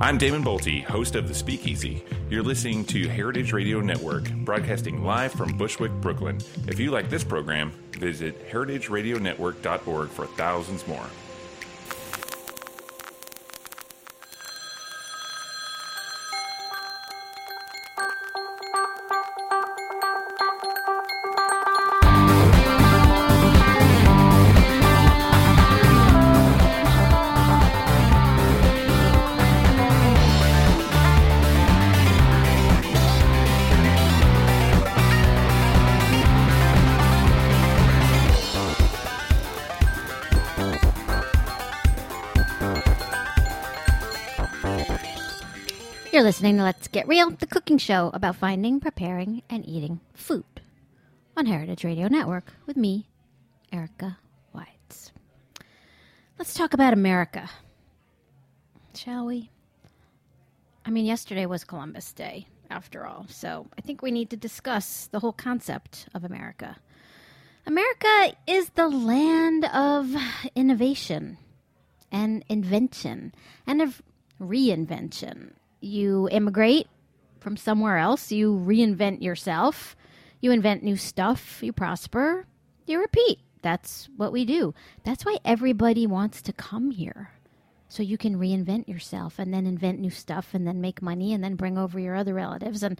I'm Damon Boelte, host of The Speakeasy. You're listening to Heritage Radio Network, broadcasting live from Bushwick, Brooklyn. If you like this program, visit heritageradionetwork.org for thousands more. You're listening to Let's Get Real, the cooking show about finding, preparing, and eating food on Heritage Radio Network with me, Erica Wides. Let's talk about America, shall we? I mean, yesterday was Columbus Day, after all, so I think we need to discuss the whole concept of America. America is the land of innovation and invention and of reinvention. You immigrate from somewhere else, you reinvent yourself, you invent new stuff, you prosper, you repeat. That's what we do. That's why everybody wants to come here. So you can reinvent yourself and then invent new stuff and then make money and then bring over your other relatives. And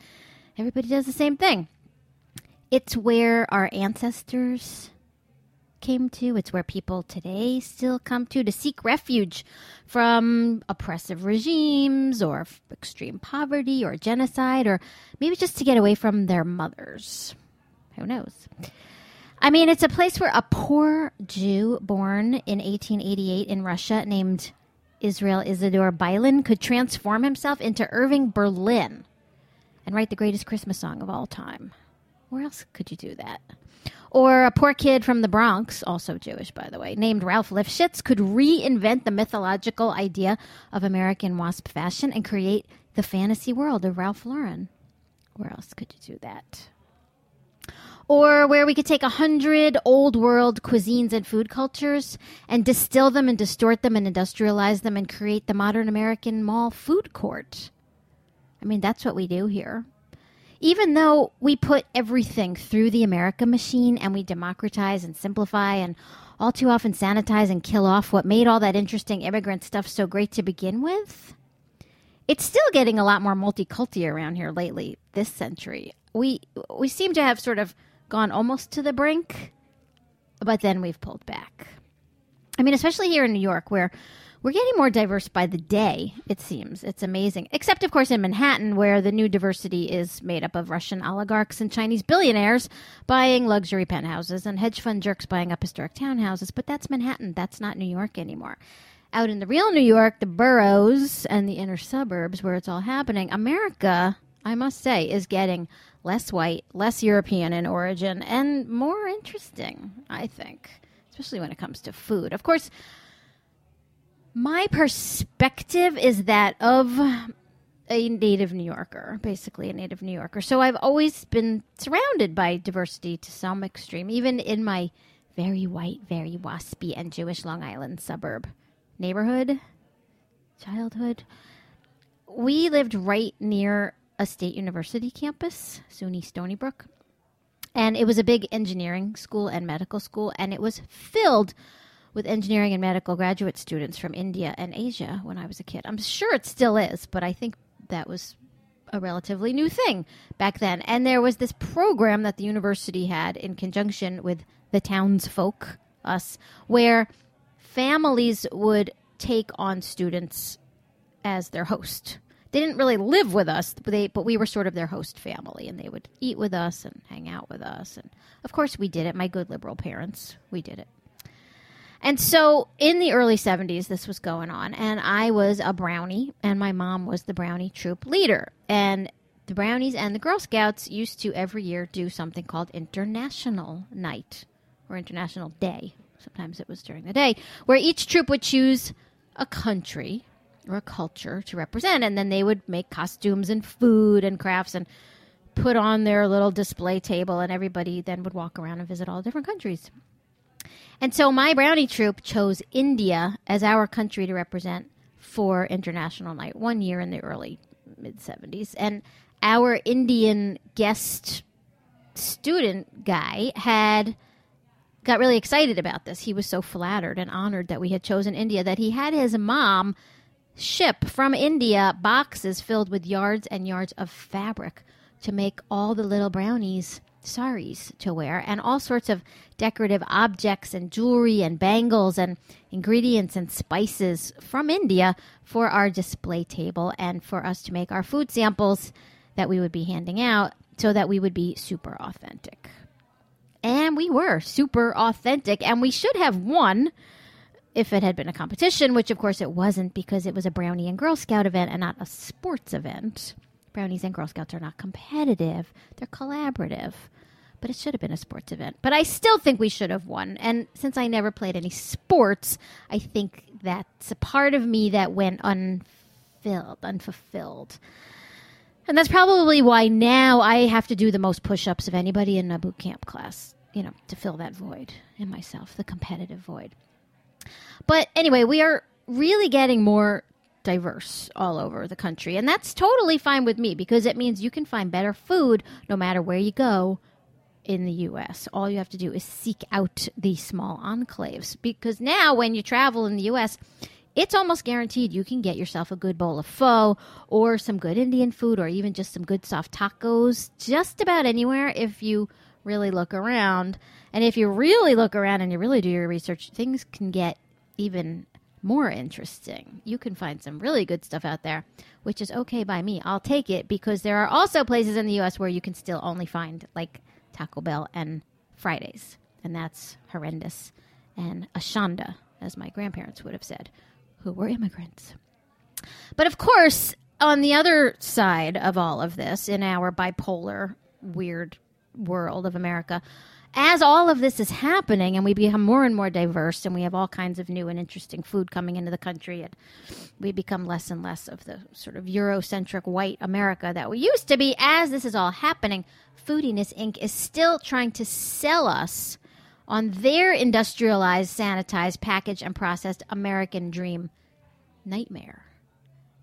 everybody does the same thing. It's where our ancestors came to. It's where people today still come to to seek refuge from oppressive regimes or extreme poverty or genocide or maybe just to get away from their mothers. Who knows? I mean, it's a place where a poor Jew born in 1888 in Russia named Israel Isidore Bilin could transform himself into Irving Berlin and write the greatest Christmas song of all time. Where else could you do that? Or a poor kid from the Bronx, also Jewish, by the way, named Ralph Lifshitz, could reinvent the mythological idea of American wasp fashion and create the fantasy world of Ralph Lauren. Where else could you do that? Or where we could take a hundred old world cuisines and food cultures and distill them and distort them and industrialize them and create the modern American mall food court. I mean, that's what we do here even though we put everything through the America machine and we democratize and simplify and all too often sanitize and kill off what made all that interesting immigrant stuff so great to begin with, it's still getting a lot more multiculti around here lately this century. We we seem to have sort of gone almost to the brink, but then we've pulled back. I mean, especially here in New York where we're getting more diverse by the day, it seems. It's amazing. Except, of course, in Manhattan, where the new diversity is made up of Russian oligarchs and Chinese billionaires buying luxury penthouses and hedge fund jerks buying up historic townhouses. But that's Manhattan. That's not New York anymore. Out in the real New York, the boroughs and the inner suburbs where it's all happening, America, I must say, is getting less white, less European in origin, and more interesting, I think, especially when it comes to food. Of course, my perspective is that of a native New Yorker, basically a native New Yorker. So I've always been surrounded by diversity to some extreme, even in my very white, very waspy, and Jewish Long Island suburb neighborhood, childhood. We lived right near a state university campus, SUNY Stony Brook. And it was a big engineering school and medical school, and it was filled with engineering and medical graduate students from India and Asia when I was a kid. I'm sure it still is, but I think that was a relatively new thing back then. And there was this program that the university had in conjunction with the townsfolk, us, where families would take on students as their host. They didn't really live with us, but, they, but we were sort of their host family, and they would eat with us and hang out with us. And of course, we did it. My good liberal parents, we did it. And so in the early 70s, this was going on, and I was a brownie, and my mom was the brownie troop leader. And the brownies and the Girl Scouts used to every year do something called International Night or International Day. Sometimes it was during the day, where each troop would choose a country or a culture to represent, and then they would make costumes and food and crafts and put on their little display table, and everybody then would walk around and visit all the different countries. And so my brownie troop chose India as our country to represent for International Night one year in the early mid 70s. And our Indian guest student guy had got really excited about this. He was so flattered and honored that we had chosen India that he had his mom ship from India boxes filled with yards and yards of fabric to make all the little brownies saris to wear and all sorts of decorative objects and jewelry and bangles and ingredients and spices from India for our display table and for us to make our food samples that we would be handing out so that we would be super authentic. And we were super authentic, and we should have won if it had been a competition, which of course it wasn't because it was a Brownie and Girl Scout event and not a sports event. Brownies and Girl Scouts are not competitive, they're collaborative. But it should have been a sports event. But I still think we should have won. And since I never played any sports, I think that's a part of me that went unfilled, unfulfilled. And that's probably why now I have to do the most push ups of anybody in a boot camp class, you know, to fill that void in myself, the competitive void. But anyway, we are really getting more diverse all over the country. And that's totally fine with me because it means you can find better food no matter where you go in the US. All you have to do is seek out these small enclaves because now when you travel in the US, it's almost guaranteed you can get yourself a good bowl of pho or some good Indian food or even just some good soft tacos just about anywhere if you really look around. And if you really look around and you really do your research, things can get even more interesting. You can find some really good stuff out there, which is okay by me. I'll take it because there are also places in the US where you can still only find like Taco Bell and Fridays, and that's horrendous. And Ashanda, as my grandparents would have said, who were immigrants. But of course, on the other side of all of this, in our bipolar, weird world of America, as all of this is happening and we become more and more diverse and we have all kinds of new and interesting food coming into the country and we become less and less of the sort of Eurocentric white America that we used to be, as this is all happening, Foodiness Inc. is still trying to sell us on their industrialized, sanitized, packaged, and processed American dream nightmare.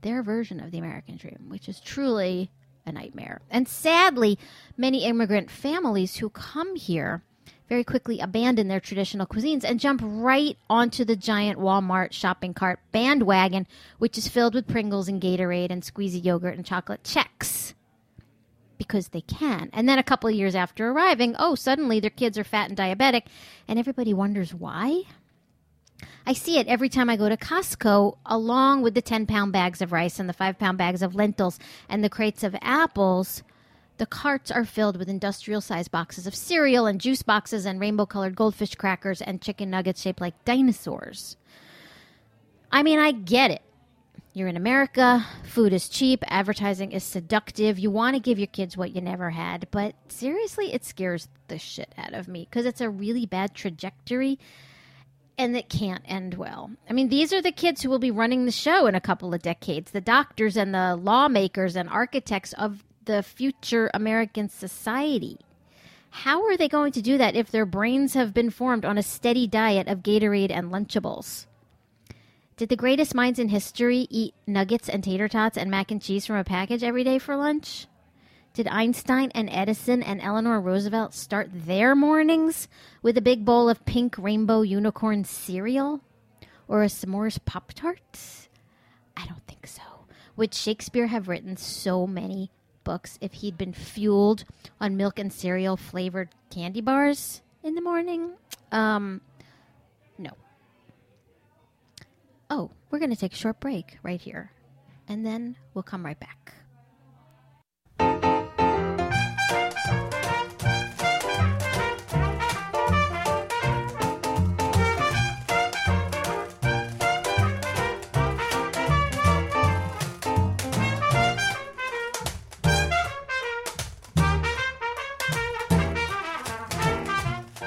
Their version of the American dream, which is truly a nightmare. And sadly, many immigrant families who come here very quickly abandon their traditional cuisines and jump right onto the giant Walmart shopping cart bandwagon, which is filled with Pringles and Gatorade and squeezy yogurt and chocolate Chex. Because they can. And then a couple of years after arriving, oh, suddenly their kids are fat and diabetic, and everybody wonders why. I see it every time I go to Costco, along with the 10 pound bags of rice and the 5 pound bags of lentils and the crates of apples. The carts are filled with industrial sized boxes of cereal and juice boxes and rainbow colored goldfish crackers and chicken nuggets shaped like dinosaurs. I mean, I get it. You're in America, food is cheap, advertising is seductive. You want to give your kids what you never had, but seriously, it scares the shit out of me because it's a really bad trajectory and it can't end well. I mean, these are the kids who will be running the show in a couple of decades the doctors and the lawmakers and architects of the future American society. How are they going to do that if their brains have been formed on a steady diet of Gatorade and Lunchables? Did the greatest minds in history eat nuggets and tater tots and mac and cheese from a package every day for lunch? Did Einstein and Edison and Eleanor Roosevelt start their mornings with a big bowl of pink rainbow unicorn cereal? Or a s'mores Pop Tart? I don't think so. Would Shakespeare have written so many books if he'd been fueled on milk and cereal flavored candy bars in the morning? Um, no. Oh, we're going to take a short break right here, and then we'll come right back.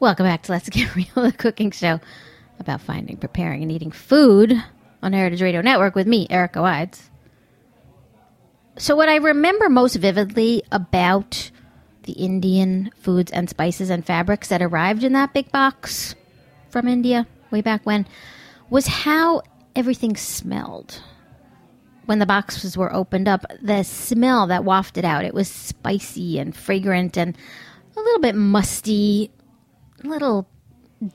Welcome back to Let's Get Real, the cooking show about finding, preparing, and eating food on Heritage Radio Network with me, Erica Wides. So, what I remember most vividly about the Indian foods and spices and fabrics that arrived in that big box from India way back when was how everything smelled. When the boxes were opened up, the smell that wafted out, it was spicy and fragrant and a little bit musty, a little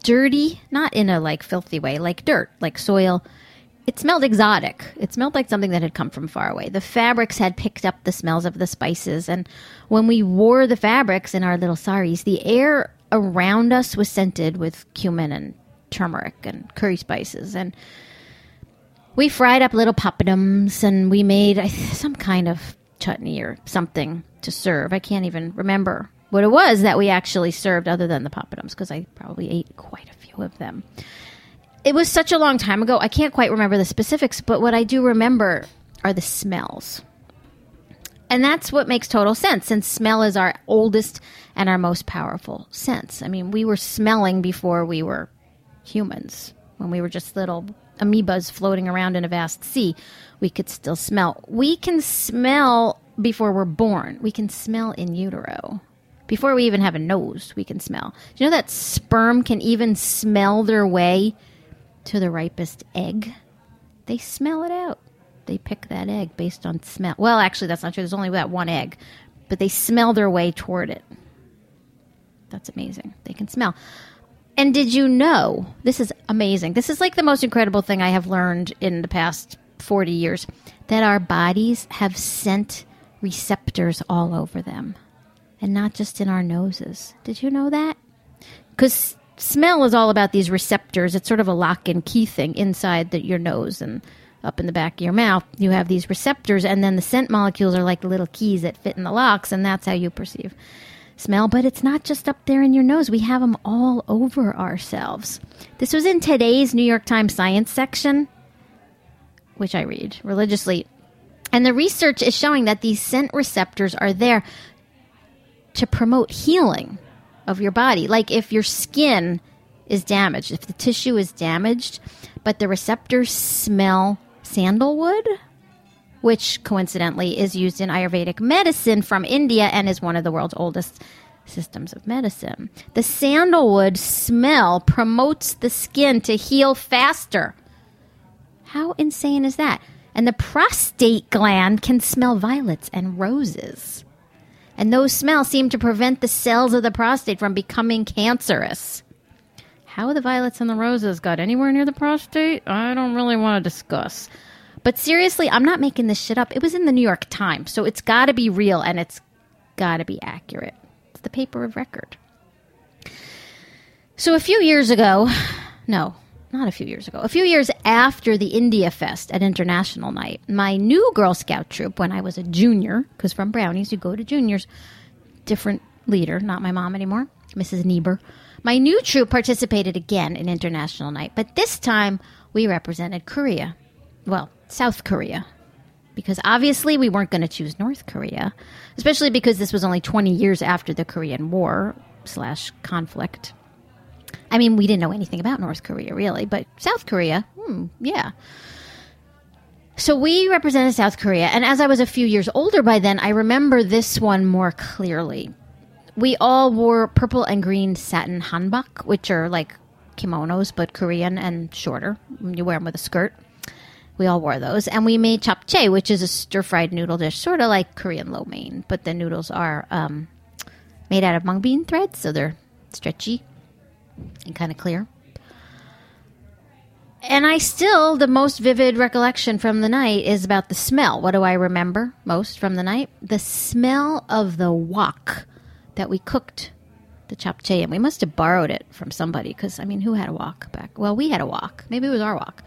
dirty, not in a like filthy way, like dirt, like soil. It smelled exotic. It smelled like something that had come from far away. The fabrics had picked up the smells of the spices, and when we wore the fabrics in our little saris, the air around us was scented with cumin and turmeric and curry spices. And we fried up little papadums, and we made some kind of chutney or something to serve. I can't even remember what it was that we actually served other than the papadums because I probably ate quite a few of them it was such a long time ago. I can't quite remember the specifics, but what I do remember are the smells. And that's what makes total sense since smell is our oldest and our most powerful sense. I mean, we were smelling before we were humans. When we were just little amoebas floating around in a vast sea, we could still smell. We can smell before we're born. We can smell in utero. Before we even have a nose, we can smell. Do you know that sperm can even smell their way to the ripest egg, they smell it out. They pick that egg based on smell. Well, actually, that's not true. There's only that one egg, but they smell their way toward it. That's amazing. They can smell. And did you know? This is amazing. This is like the most incredible thing I have learned in the past 40 years that our bodies have scent receptors all over them and not just in our noses. Did you know that? Because smell is all about these receptors. It's sort of a lock and key thing inside the, your nose and up in the back of your mouth. You have these receptors, and then the scent molecules are like little keys that fit in the locks, and that's how you perceive smell. But it's not just up there in your nose, we have them all over ourselves. This was in today's New York Times Science section, which I read religiously. And the research is showing that these scent receptors are there to promote healing of your body. Like if your skin is damaged, if the tissue is damaged, but the receptors smell sandalwood, which coincidentally is used in Ayurvedic medicine from India and is one of the world's oldest systems of medicine. The sandalwood smell promotes the skin to heal faster. How insane is that? And the prostate gland can smell violets and roses and those smells seem to prevent the cells of the prostate from becoming cancerous. How the violets and the roses got anywhere near the prostate, I don't really want to discuss. But seriously, I'm not making this shit up. It was in the New York Times, so it's got to be real and it's got to be accurate. It's the paper of record. So a few years ago, no, not a few years ago, a few years after the India Fest at International Night, my new Girl Scout troop, when I was a junior, because from Brownies you go to juniors, different leader, not my mom anymore, Mrs. Niebuhr. My new troop participated again in International Night, but this time we represented Korea. Well, South Korea. Because obviously we weren't going to choose North Korea, especially because this was only 20 years after the Korean War slash conflict. I mean, we didn't know anything about North Korea, really, but South Korea, hmm, yeah. So we represented South Korea, and as I was a few years older by then, I remember this one more clearly. We all wore purple and green satin hanbok, which are like kimonos, but Korean and shorter. You wear them with a skirt. We all wore those, and we made japchae, which is a stir-fried noodle dish, sort of like Korean lo mein, but the noodles are um, made out of mung bean threads, so they're stretchy and kind of clear. And I still, the most vivid recollection from the night is about the smell. What do I remember most from the night? The smell of the wok that we cooked the japchae in. We must have borrowed it from somebody because, I mean, who had a wok back? Well, we had a wok. Maybe it was our wok.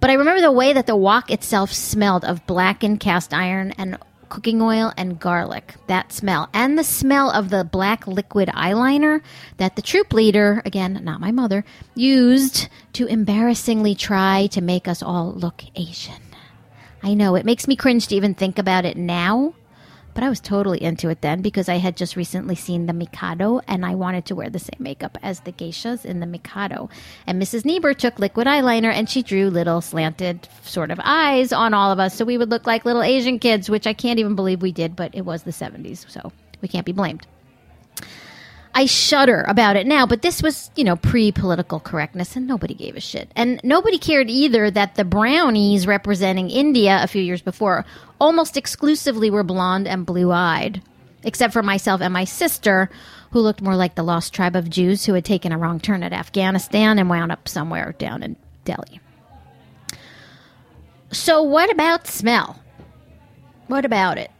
But I remember the way that the wok itself smelled of blackened cast iron and cooking oil and garlic. That smell. And the smell of the black liquid eyeliner that the troop leader, again, not my mother, used to embarrassingly try to make us all look Asian. I know, it makes me cringe to even think about it now. But I was totally into it then because I had just recently seen The Mikado and I wanted to wear the same makeup as the geishas in The Mikado. And Mrs. Niebuhr took liquid eyeliner and she drew little slanted sort of eyes on all of us so we would look like little Asian kids, which I can't even believe we did, but it was the 70s, so we can't be blamed. I shudder about it now, but this was, you know, pre political correctness and nobody gave a shit. And nobody cared either that the brownies representing India a few years before almost exclusively were blonde and blue eyed, except for myself and my sister, who looked more like the lost tribe of Jews who had taken a wrong turn at Afghanistan and wound up somewhere down in Delhi. So, what about smell? What about it?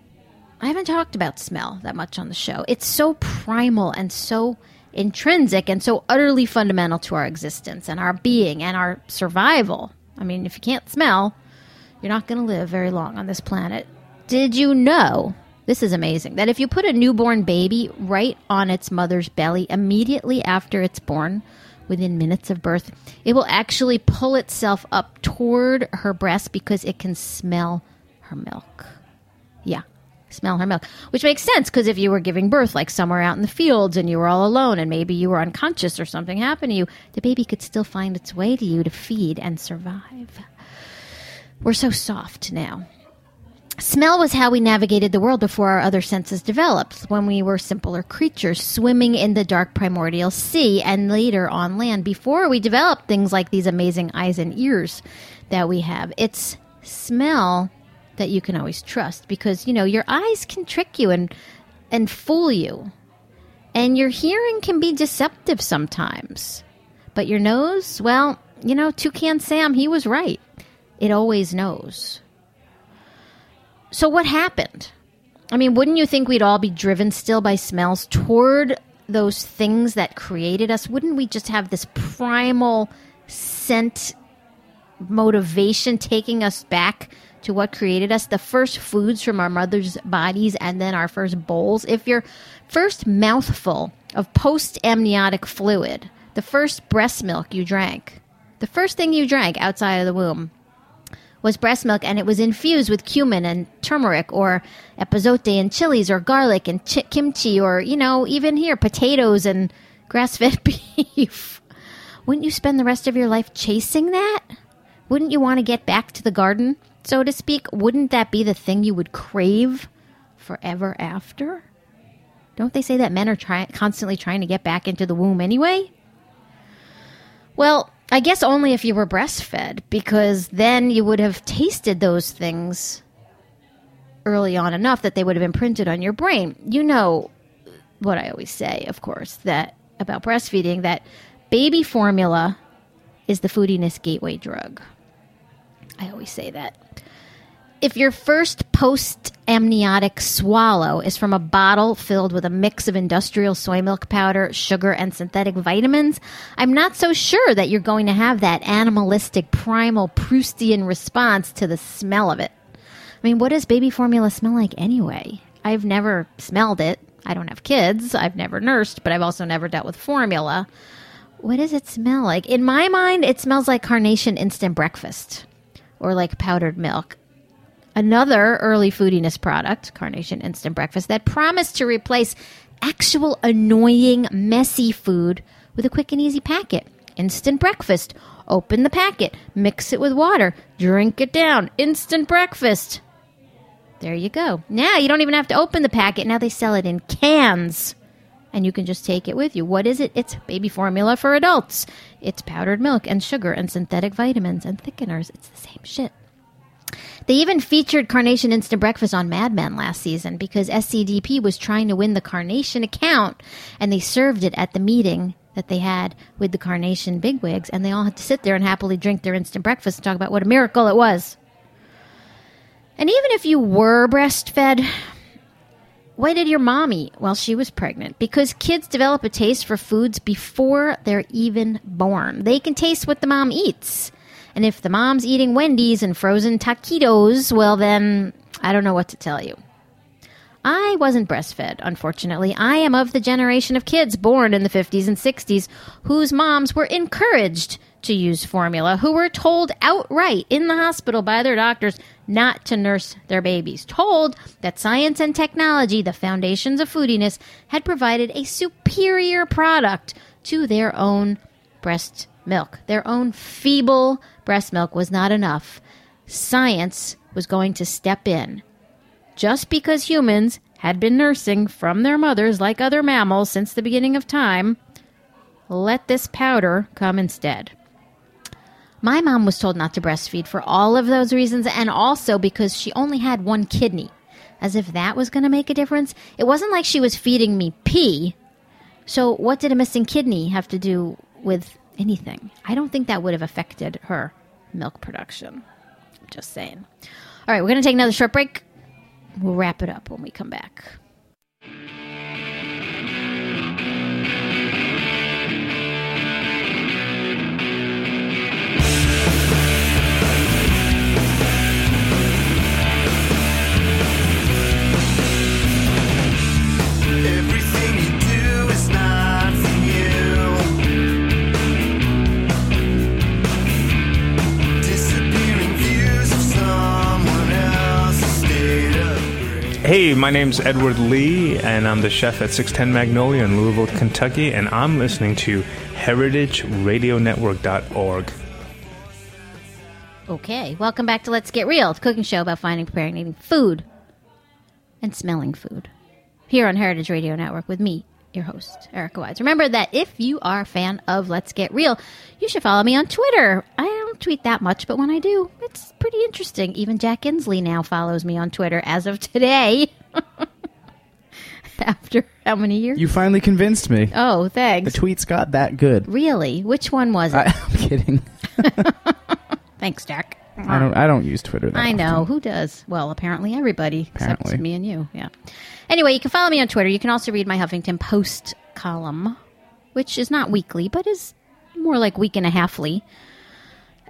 I haven't talked about smell that much on the show. It's so primal and so intrinsic and so utterly fundamental to our existence and our being and our survival. I mean, if you can't smell, you're not going to live very long on this planet. Did you know? This is amazing. That if you put a newborn baby right on its mother's belly immediately after it's born, within minutes of birth, it will actually pull itself up toward her breast because it can smell her milk. Yeah, smell her milk. Which makes sense because if you were giving birth, like somewhere out in the fields, and you were all alone, and maybe you were unconscious or something happened to you, the baby could still find its way to you to feed and survive. We're so soft now. Smell was how we navigated the world before our other senses developed, when we were simpler creatures swimming in the dark primordial sea and later on land, before we developed things like these amazing eyes and ears that we have. It's smell that you can always trust because, you know, your eyes can trick you and, and fool you. And your hearing can be deceptive sometimes. But your nose, well, you know, Toucan Sam, he was right. It always knows. So, what happened? I mean, wouldn't you think we'd all be driven still by smells toward those things that created us? Wouldn't we just have this primal scent motivation taking us back to what created us? The first foods from our mother's bodies and then our first bowls. If your first mouthful of post amniotic fluid, the first breast milk you drank, the first thing you drank outside of the womb, was breast milk and it was infused with cumin and turmeric or epazote and chilies or garlic and chi- kimchi or, you know, even here, potatoes and grass fed beef. Wouldn't you spend the rest of your life chasing that? Wouldn't you want to get back to the garden, so to speak? Wouldn't that be the thing you would crave forever after? Don't they say that men are try- constantly trying to get back into the womb anyway? Well, I guess only if you were breastfed, because then you would have tasted those things early on enough that they would have imprinted on your brain. You know what I always say, of course, that about breastfeeding that baby formula is the foodiness gateway drug. I always say that. If your first post amniotic swallow is from a bottle filled with a mix of industrial soy milk powder, sugar, and synthetic vitamins, I'm not so sure that you're going to have that animalistic, primal, Proustian response to the smell of it. I mean, what does baby formula smell like anyway? I've never smelled it. I don't have kids. I've never nursed, but I've also never dealt with formula. What does it smell like? In my mind, it smells like carnation instant breakfast or like powdered milk. Another early foodiness product, Carnation Instant Breakfast, that promised to replace actual annoying, messy food with a quick and easy packet. Instant breakfast. Open the packet, mix it with water, drink it down. Instant breakfast. There you go. Now you don't even have to open the packet. Now they sell it in cans. And you can just take it with you. What is it? It's baby formula for adults. It's powdered milk and sugar and synthetic vitamins and thickeners. It's the same shit. They even featured Carnation Instant Breakfast on Mad Men last season because SCDP was trying to win the Carnation account and they served it at the meeting that they had with the Carnation bigwigs and they all had to sit there and happily drink their instant breakfast and talk about what a miracle it was. And even if you were breastfed, why did your mom eat while she was pregnant? Because kids develop a taste for foods before they're even born. They can taste what the mom eats. And if the mom's eating Wendy's and frozen taquitos, well, then I don't know what to tell you. I wasn't breastfed, unfortunately. I am of the generation of kids born in the 50s and 60s whose moms were encouraged to use formula, who were told outright in the hospital by their doctors not to nurse their babies, told that science and technology, the foundations of foodiness, had provided a superior product to their own breast milk. Their own feeble breast milk was not enough. Science was going to step in. Just because humans had been nursing from their mothers like other mammals since the beginning of time, let this powder come instead. My mom was told not to breastfeed for all of those reasons and also because she only had one kidney. As if that was going to make a difference. It wasn't like she was feeding me pee. So, what did a missing kidney have to do with anything? I don't think that would have affected her milk production. Just saying. All right, we're going to take another short break. We'll wrap it up when we come back. Hey, my name's Edward Lee, and I'm the chef at 610 Magnolia in Louisville, Kentucky, and I'm listening to HeritageRadioNetwork.org. Okay, welcome back to Let's Get Real, the cooking show about finding, preparing, eating food and smelling food. Here on Heritage Radio Network with me, your host, Erica Wides. Remember that if you are a fan of Let's Get Real, you should follow me on Twitter. I don't tweet that much, but when I do, it's pretty interesting. Even Jack Inglis now follows me on Twitter as of today. After how many years? You finally convinced me. oh, thanks. The tweets got that good. really? Which one was it? I, I'm kidding. Thanks, Jack. I don't. I don't use Twitter. That I know. often. Who does? Well, apparently everybody, Apparently. except me and you. Yeah. Anyway, you can follow me on Twitter. You can also read my Huffington Post column, which is not weekly, but is more like week and a halfly.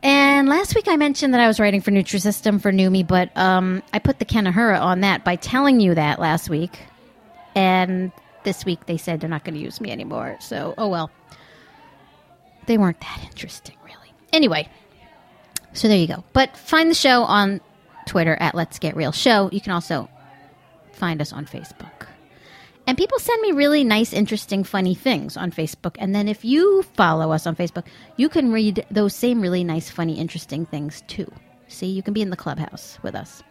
And last week I mentioned that I was writing for Nutrisystem for Numi, but um, I put the Kanahura on that by telling you that last week. And this week they said they're not going to use me anymore. So, oh well. They weren't that interesting, really. Anyway, so there you go. But find the show on Twitter at Let's Get Real Show. You can also find us on Facebook. And people send me really nice, interesting, funny things on Facebook. And then if you follow us on Facebook, you can read those same really nice, funny, interesting things too. See, you can be in the clubhouse with us.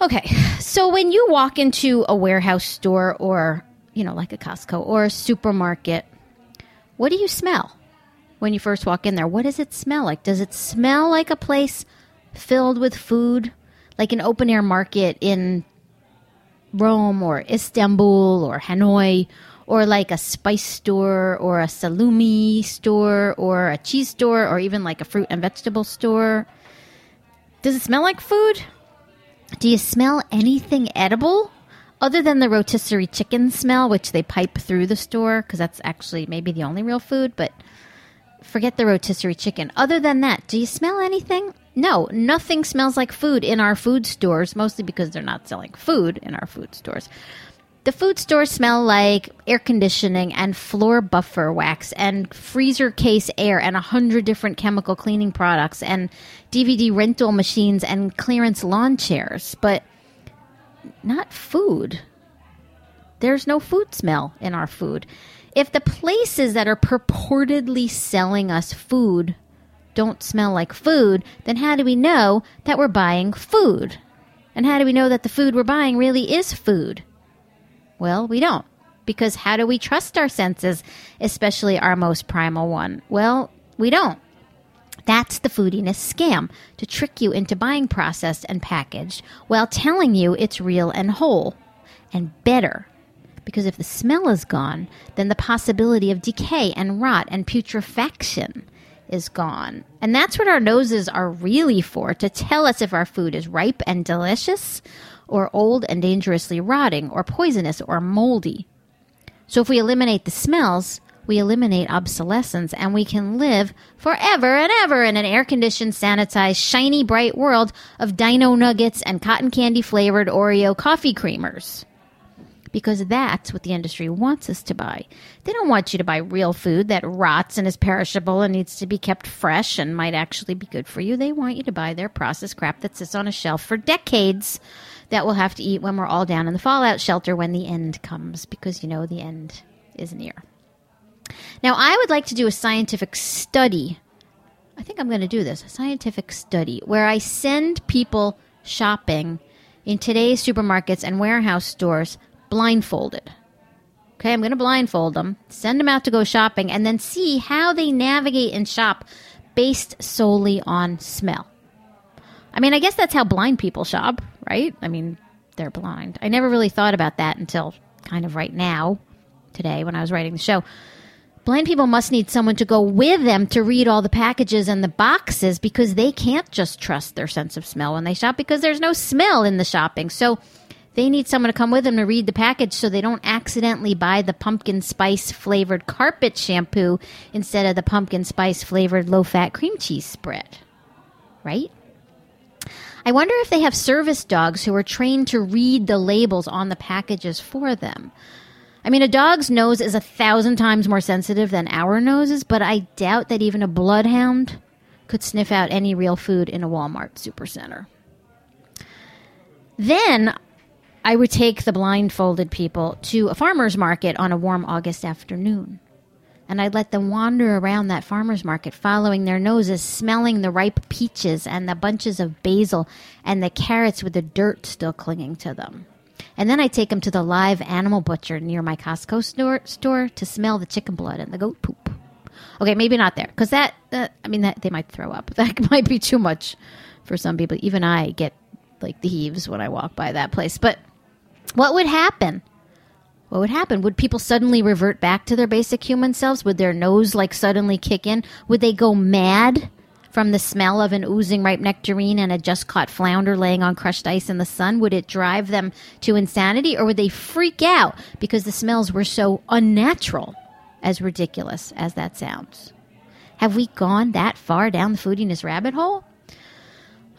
Okay, so when you walk into a warehouse store or, you know, like a Costco or a supermarket, what do you smell? when you first walk in there. What does it smell like? Does it smell like a place filled with food, like an open air market in Rome or Istanbul or Hanoi, or like a spice store or a salumi store or a cheese store or even like a fruit and vegetable store? Does it smell like food? Do you smell anything edible other than the rotisserie chicken smell, which they pipe through the store? Because that's actually maybe the only real food, but forget the rotisserie chicken. Other than that, do you smell anything? No, nothing smells like food in our food stores, mostly because they're not selling food in our food stores. The food stores smell like air conditioning and floor buffer wax and freezer case air and a hundred different chemical cleaning products and DVD rental machines and clearance lawn chairs, but not food. There's no food smell in our food. If the places that are purportedly selling us food don't smell like food, then how do we know that we're buying food? And how do we know that the food we're buying really is food? Well, we don't. Because how do we trust our senses, especially our most primal one? Well, we don't. That's the foodiness scam to trick you into buying processed and packaged while telling you it's real and whole and better. Because if the smell is gone, then the possibility of decay and rot and putrefaction is gone. And that's what our noses are really for to tell us if our food is ripe and delicious or old and dangerously rotting or poisonous or moldy. So if we eliminate the smells, we eliminate obsolescence and we can live forever and ever in an air conditioned, sanitized, shiny, bright world of dino nuggets and cotton candy flavored Oreo coffee creamers. Because that's what the industry wants us to buy. They don't want you to buy real food that rots and is perishable and needs to be kept fresh and might actually be good for you. They want you to buy their processed crap that sits on a shelf for decades that we'll have to eat when we're all down in the fallout shelter when the end comes, because you know the end is near. Now, I would like to do a scientific study. I think I'm going to do this a scientific study where I send people shopping in today's supermarkets and warehouse stores blindfolded. Okay, I'm going to blindfold them, send them out to go shopping, and then see how they navigate and shop based solely on smell. I mean, I guess that's how blind people shop, right? I mean, they're blind. I never really thought about that until kind of right now, today, when I was writing the show. Blind people must need someone to go with them to read all the packages and the boxes because they can't just trust their sense of smell when they shop because there's no smell in the shopping. So they need someone to come with them to read the package so they don't accidentally buy the pumpkin spice flavored carpet shampoo instead of the pumpkin spice flavored low fat cream cheese spread. Right? I wonder if they have service dogs who are trained to read the labels on the packages for them. I mean, a dog's nose is a thousand times more sensitive than our noses, but I doubt that even a bloodhound could sniff out any real food in a Walmart supercenter. Then I would take the blindfolded people to a farmer's market on a warm August afternoon. And I'd let them wander around that farmer's market, following their noses, smelling the ripe peaches and the bunches of basil and the carrots with the dirt still clinging to them. And then I'd take them to the live animal butcher near my Costco store, to smell the chicken blood and the goat poop. Okay, maybe not there, because that, uh, I mean, that, they might throw up. That might be too much for some people. Even I get like the heaves when I walk by that place. But what would happen? What would happen? Would people suddenly revert back to their basic human selves? Would their nose like suddenly kick in? Would they go mad from the smell of an oozing ripe nectarine and a just caught flounder laying on crushed ice in the sun? Would it drive them to insanity or would they freak out because the smells were so unnatural, as ridiculous as that sounds? Have we gone that far down the foodiness rabbit hole?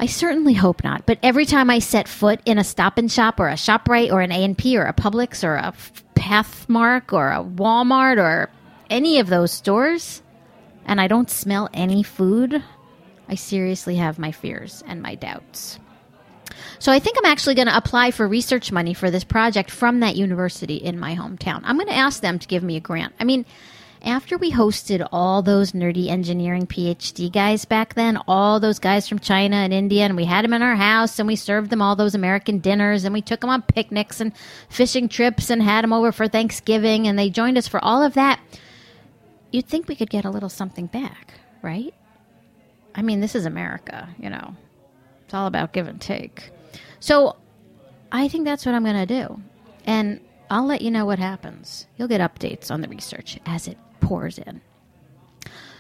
I certainly hope not. But every time I set foot in a Stop and Shop or a Shoprite or an A and P or a Publix or a Pathmark or a Walmart or any of those stores, and I don't smell any food, I seriously have my fears and my doubts. So I think I'm actually going to apply for research money for this project from that university in my hometown. I'm going to ask them to give me a grant. I mean, after we hosted all those nerdy engineering PhD guys back then, all those guys from China and India, and we had them in our house and we served them all those American dinners and we took them on picnics and fishing trips and had them over for Thanksgiving and they joined us for all of that, you'd think we could get a little something back, right? I mean, this is America, you know. It's all about give and take. So I think that's what I'm going to do. And I'll let you know what happens. You'll get updates on the research as it pours in.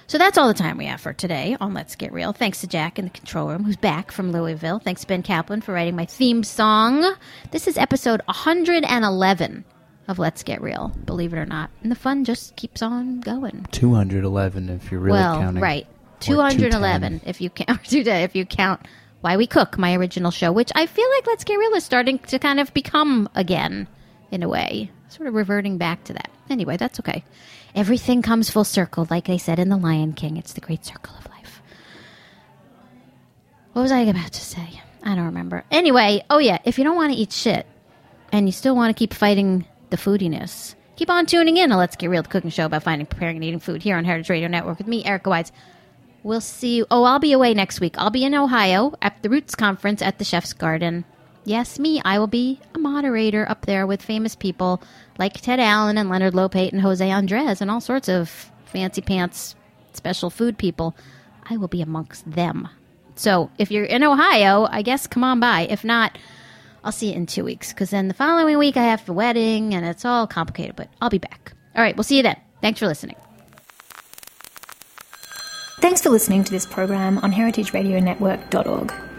So that's all the time we have for today on Let's Get Real. Thanks to Jack in the control room, who's back from Louisville. Thanks to Ben Kaplan for writing my theme song. This is episode 111 of Let's Get Real, believe it or not. And the fun just keeps on going. 211 if you're really well, counting. right. 211 if you count today if you count Why We Cook, my original show, which I feel like Let's Get Real is starting to kind of become again in a way, sort of reverting back to that. Anyway, that's okay. Everything comes full circle, like they said in The Lion King. It's the great circle of life. What was I about to say? I don't remember. Anyway, oh yeah, if you don't want to eat shit and you still want to keep fighting the foodiness, keep on tuning in to Let's Get Real, the cooking show about finding, preparing, and eating food here on Heritage Radio Network with me, Erica Wides. We'll see you. Oh, I'll be away next week. I'll be in Ohio at the Roots Conference at the Chef's Garden. Yes, me. I will be a moderator up there with famous people like Ted Allen and Leonard Lopate and Jose Andres and all sorts of fancy pants special food people. I will be amongst them. So if you're in Ohio, I guess come on by. If not, I'll see you in two weeks because then the following week I have a wedding and it's all complicated, but I'll be back. All right, we'll see you then. Thanks for listening. Thanks for listening to this program on heritageradionetwork.org.